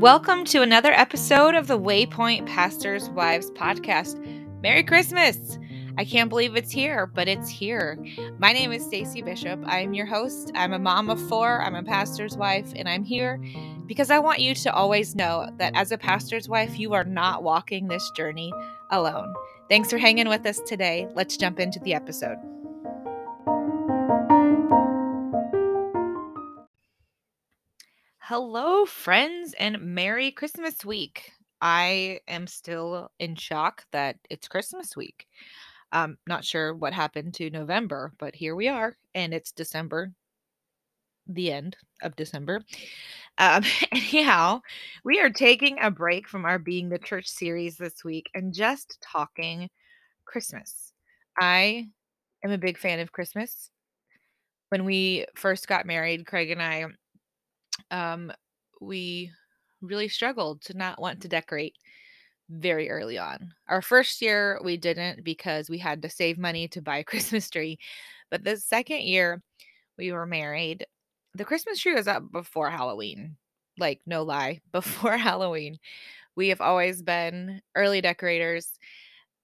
Welcome to another episode of the Waypoint Pastors Wives podcast. Merry Christmas! I can't believe it's here, but it's here. My name is Stacy Bishop. I'm your host. I'm a mom of four. I'm a pastor's wife, and I'm here because I want you to always know that as a pastor's wife, you are not walking this journey alone. Thanks for hanging with us today. Let's jump into the episode. Hello, friends, and Merry Christmas week. I am still in shock that it's Christmas week. Um, not sure what happened to November, but here we are, and it's December, the end of December. Um, anyhow, we are taking a break from our Being the Church series this week and just talking Christmas. I am a big fan of Christmas. When we first got married, Craig and I um, we really struggled to not want to decorate very early on. Our first year, we didn't because we had to save money to buy a Christmas tree. But the second year we were married, the Christmas tree was up before Halloween. Like, no lie, before Halloween. We have always been early decorators.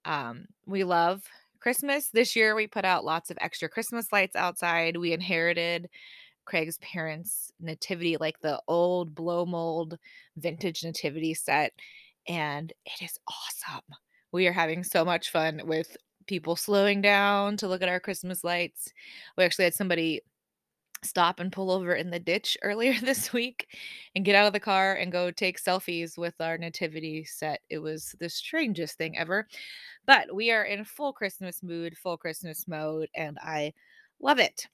Um, we love Christmas. This year, we put out lots of extra Christmas lights outside. We inherited Craig's parents' nativity, like the old blow mold vintage nativity set. And it is awesome. We are having so much fun with people slowing down to look at our Christmas lights. We actually had somebody stop and pull over in the ditch earlier this week and get out of the car and go take selfies with our nativity set. It was the strangest thing ever. But we are in full Christmas mood, full Christmas mode, and I love it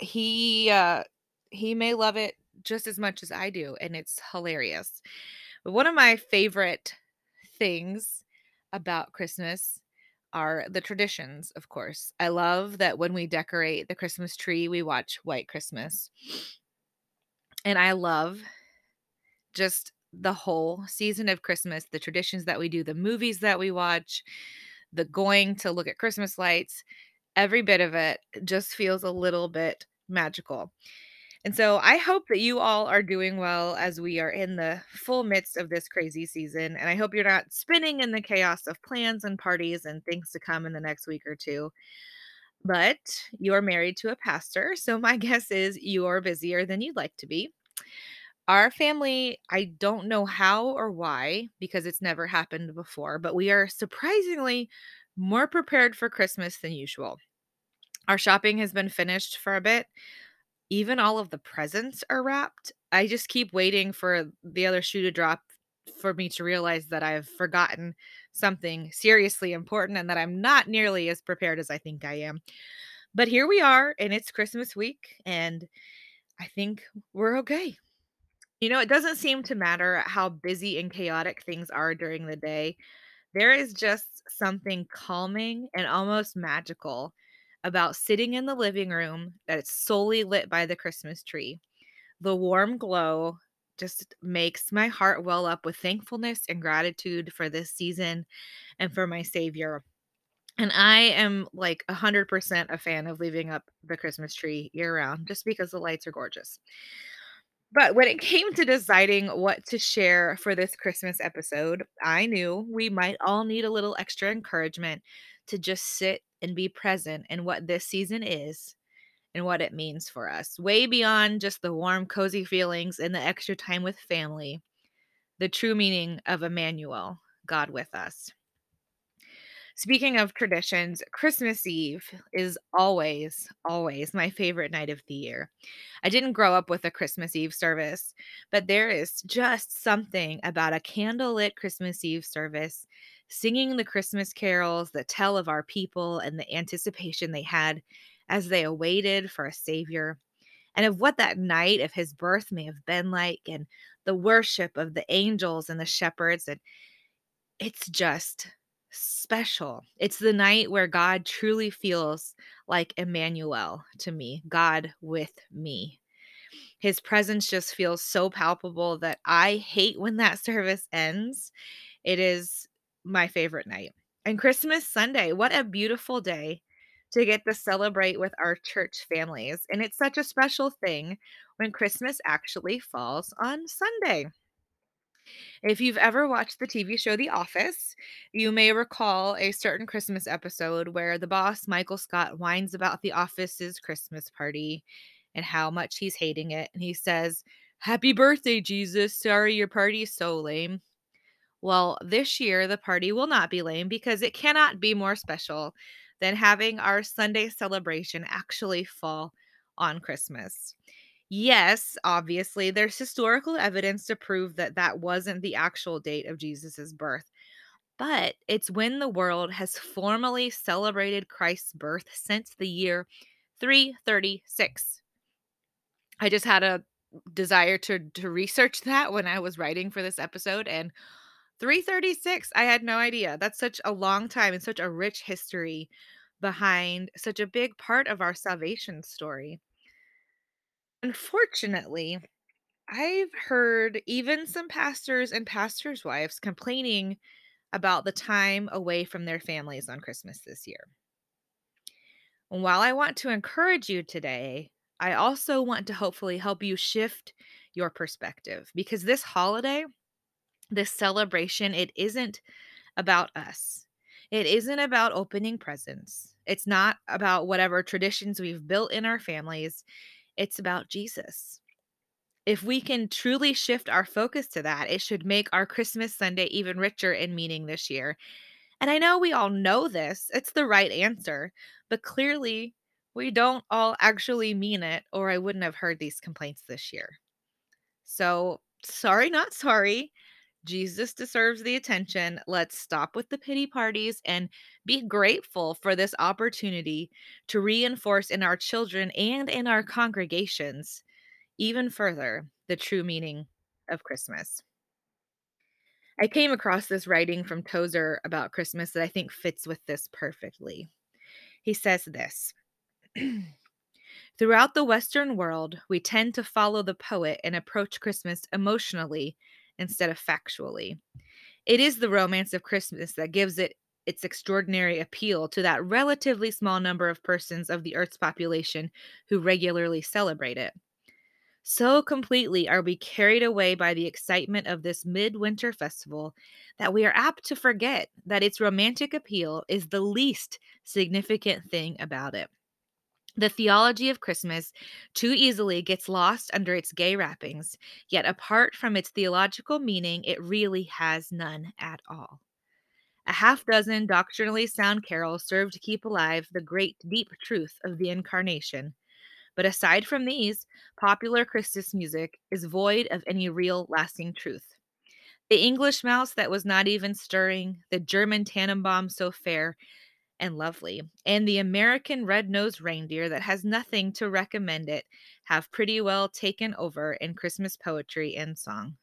he uh he may love it just as much as I do and it's hilarious. But one of my favorite things about Christmas are the traditions, of course. I love that when we decorate the Christmas tree, we watch White Christmas. And I love just the whole season of Christmas, the traditions that we do, the movies that we watch, the going to look at Christmas lights, every bit of it just feels a little bit magical. And mm. so I hope that you all are doing well as we are in the full midst of this crazy season. And I hope you're not spinning in the chaos of plans and parties and things to come in the next week or two. But you're married to a pastor. So my guess is you're busier than you'd like to be. Our family, I don't know how or why, because it's never happened before, but we are surprisingly more prepared for Christmas than usual. Our shopping has been finished for a bit. Even all of the presents are wrapped. I just keep waiting for the other shoe to drop for me to realize that I've forgotten something seriously important and that I'm not nearly as prepared as I think I am. But here we are, and it's Christmas week, and I think we're okay. You know, it doesn't seem to matter how busy and chaotic things are during the day. There is just something calming and almost magical about sitting in the living room that's solely lit by the Christmas tree. The warm glow just makes my heart well up with thankfulness and gratitude for this season and for my Savior. And I am like 100% a fan of leaving up the Christmas tree year round just because the lights are gorgeous. But when it came to deciding what to share for this Christmas episode, I knew we might all need a little extra encouragement to just sit and be present in what this season is and what it means for us, way beyond just the warm, cozy feelings and the extra time with family, the true meaning of Emmanuel, God with us. Speaking of traditions, Christmas Eve is always, always my favorite night of the year. I didn't grow up with a Christmas Eve service, but there is just something about a candlelit Christmas Eve service singing the Christmas carols that tell of our people and the anticipation they had as they awaited for a Savior, and of what that night of his birth may have been like, and the worship of the angels and the shepherds. And it's just special. It's the night where God truly feels like Emmanuel to me, God with me. His presence just feels so palpable that I hate when that service ends. It is my favorite night. And Christmas Sunday, what a beautiful day to get to celebrate with our church families. And it's such a special thing when Christmas actually falls on Sunday. If you've ever watched the TV show The Office, you may recall a certain Christmas episode where the boss, Michael Scott, whines about the office's Christmas party and how much he's hating it. And he says, Happy birthday, Jesus. Sorry your party is so lame. Well, this year the party will not be lame because it cannot be more special than having our Sunday celebration actually fall on Christmas. Yes, obviously, there's historical evidence to prove that that wasn't the actual date of Jesus's birth, but it's when the world has formally celebrated Christ's birth since the year 336. I just had a desire to to research that when I was writing for this episode and 336, I had no idea. That's such a long time and such a rich history behind such a big part of our salvation story. Unfortunately, I've heard even some pastors and pastors' wives complaining about the time away from their families on Christmas this year. And while I want to encourage you today, I also want to hopefully help you shift your perspective because this holiday, this celebration, it isn't about us. It isn't about opening presents. It's not about whatever traditions we've built in our families. It's about Jesus. If we can truly shift our focus to that, it should make our Christmas Sunday even richer in meaning this year. And I know we all know this, it's the right answer, but clearly we don't all actually mean it, or I wouldn't have heard these complaints this year. So, sorry, not sorry. Jesus deserves the attention. Let's stop with the pity parties and be grateful for this opportunity to reinforce in our children and in our congregations even further the true meaning of Christmas. I came across this writing from Tozer about Christmas that I think fits with this perfectly. He says this Throughout the Western world, we tend to follow the poet and approach Christmas emotionally instead of factually. It is the romance of Christmas that gives it its extraordinary appeal to that relatively small number of persons of the Earth's population who regularly celebrate it. So completely are we carried away by the excitement of this midwinter festival that we are apt to forget that its romantic appeal is the least significant thing about it. The theology of Christmas too easily gets lost under its gay wrappings, yet apart from its theological meaning, it really has none at all. A half dozen doctrinally sound carols serve to keep alive the great deep truth of the incarnation. But aside from these, popular Christmas music is void of any real lasting truth. The English mouse that was not even stirring, the German Tannenbaum so fair, and lovely, and the American red-nosed reindeer that has nothing to recommend it have pretty well taken over in Christmas poetry and song.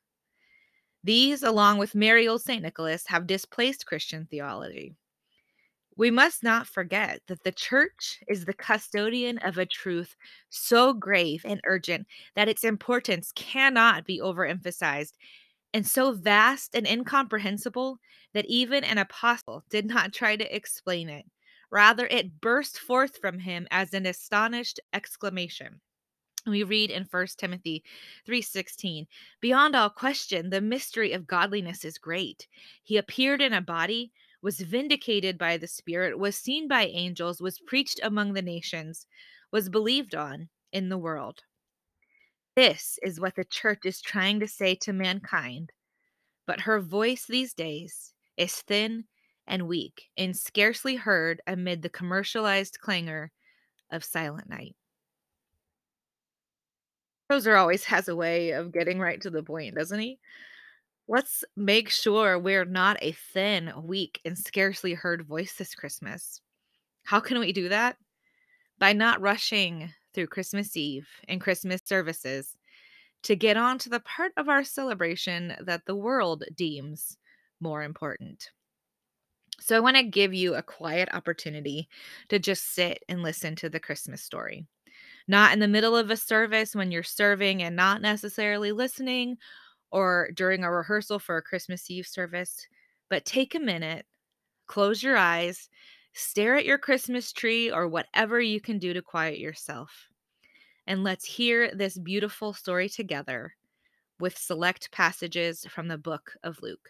These, along with merry old St. Nicholas, have displaced Christian theology. We must not forget that the church is the custodian of a truth so grave and urgent that its importance cannot be overemphasized and so vast and incomprehensible that even an apostle did not try to explain it. Rather, it burst forth from him as an astonished exclamation. We read in 1 Timothy 3:16, "Beyond all question, the mystery of godliness is great. He appeared in a body, was vindicated by the Spirit, was seen by angels, was preached among the nations, was believed on in the world." This is what the church is trying to say to mankind, but her voice these days is thin and weak and scarcely heard amid the commercialized clangor of Silent Night. Tozer always has a way of getting right to the point, doesn't he? Let's make sure we're not a thin, weak, and scarcely heard voice this Christmas. How can we do that? By not rushing through Christmas Eve and Christmas services to get on to the part of our celebration that the world deems more important. So, I want to give you a quiet opportunity to just sit and listen to the Christmas story. Not in the middle of a service when you're serving and not necessarily listening, or during a rehearsal for a Christmas Eve service, but take a minute, close your eyes, Stare at your Christmas tree or whatever you can do to quiet yourself. And let's hear this beautiful story together with select passages from the book of Luke.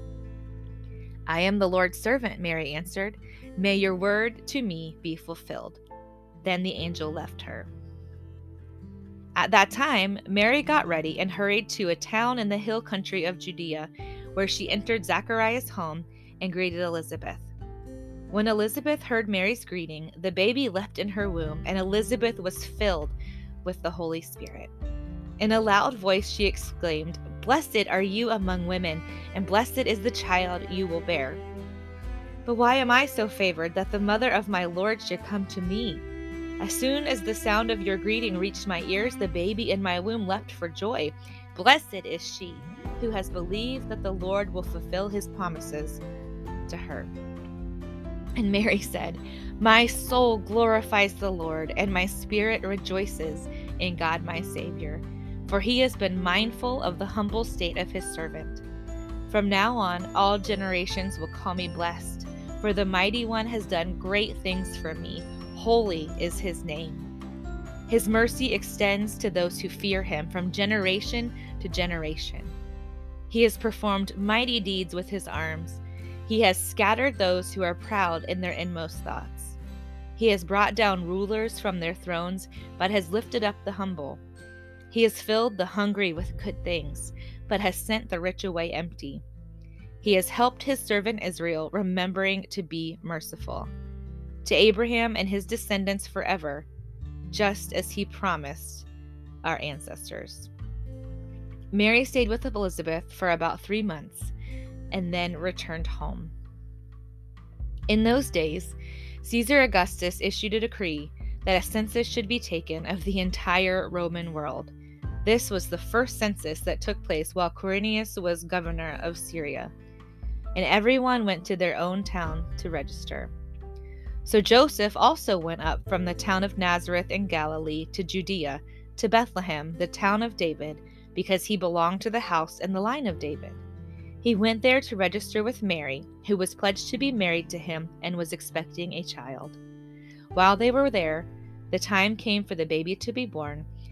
I am the Lord's servant, Mary answered. May your word to me be fulfilled. Then the angel left her. At that time, Mary got ready and hurried to a town in the hill country of Judea, where she entered Zachariah's home and greeted Elizabeth. When Elizabeth heard Mary's greeting, the baby leapt in her womb, and Elizabeth was filled with the Holy Spirit. In a loud voice, she exclaimed, Blessed are you among women, and blessed is the child you will bear. But why am I so favored that the mother of my Lord should come to me? As soon as the sound of your greeting reached my ears, the baby in my womb leapt for joy. Blessed is she who has believed that the Lord will fulfill his promises to her. And Mary said, My soul glorifies the Lord, and my spirit rejoices in God my Savior for he has been mindful of the humble state of his servant. From now on, all generations will call me blessed, for the mighty one has done great things for me. Holy is his name. His mercy extends to those who fear him from generation to generation. He has performed mighty deeds with his arms. He has scattered those who are proud in their inmost thoughts. He has brought down rulers from their thrones, but has lifted up the humble. He has filled the hungry with good things, but has sent the rich away empty. He has helped his servant Israel, remembering to be merciful. To Abraham and his descendants forever, just as he promised our ancestors. Mary stayed with Elizabeth for about three months and then returned home. In those days, Caesar Augustus issued a decree that a census should be taken of the entire Roman world. This was the first census that took place while Quirinius was governor of Syria, and everyone went to their own town to register. So Joseph also went up from the town of Nazareth in Galilee to Judea, to Bethlehem, the town of David, because he belonged to the house and the line of David. He went there to register with Mary, who was pledged to be married to him and was expecting a child. While they were there, the time came for the baby to be born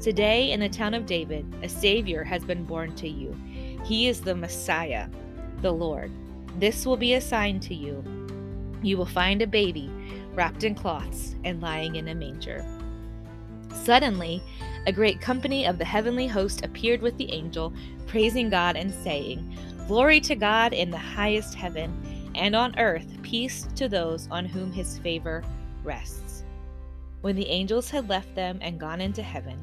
Today, in the town of David, a Savior has been born to you. He is the Messiah, the Lord. This will be a sign to you. You will find a baby wrapped in cloths and lying in a manger. Suddenly, a great company of the heavenly host appeared with the angel, praising God and saying, Glory to God in the highest heaven, and on earth peace to those on whom his favor rests. When the angels had left them and gone into heaven,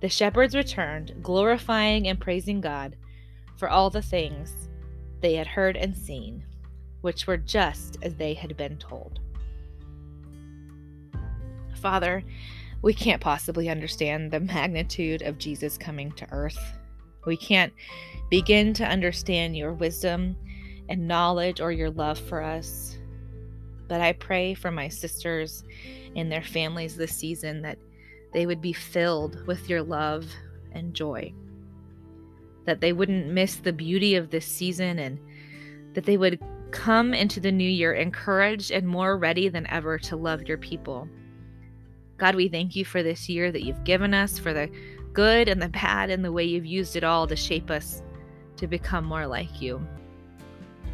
The shepherds returned, glorifying and praising God for all the things they had heard and seen, which were just as they had been told. Father, we can't possibly understand the magnitude of Jesus coming to earth. We can't begin to understand your wisdom and knowledge or your love for us. But I pray for my sisters and their families this season that they would be filled with your love and joy. That they wouldn't miss the beauty of this season and that they would come into the new year encouraged and more ready than ever to love your people. God, we thank you for this year that you've given us, for the good and the bad, and the way you've used it all to shape us to become more like you.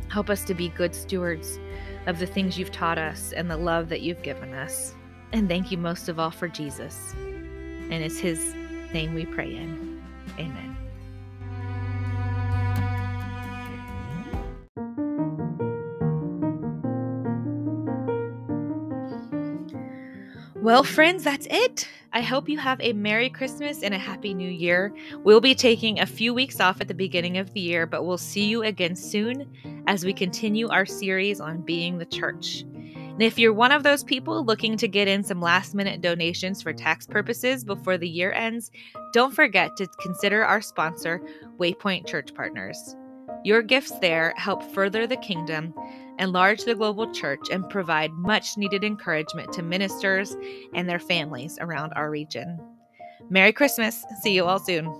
Help us to be good stewards of the things you've taught us and the love that you've given us. And thank you most of all for Jesus. And it's his name we pray in. Amen. Well, friends, that's it. I hope you have a Merry Christmas and a Happy New Year. We'll be taking a few weeks off at the beginning of the year, but we'll see you again soon as we continue our series on being the church. And if you're one of those people looking to get in some last minute donations for tax purposes before the year ends, don't forget to consider our sponsor, Waypoint Church Partners. Your gifts there help further the kingdom, enlarge the global church, and provide much needed encouragement to ministers and their families around our region. Merry Christmas. See you all soon.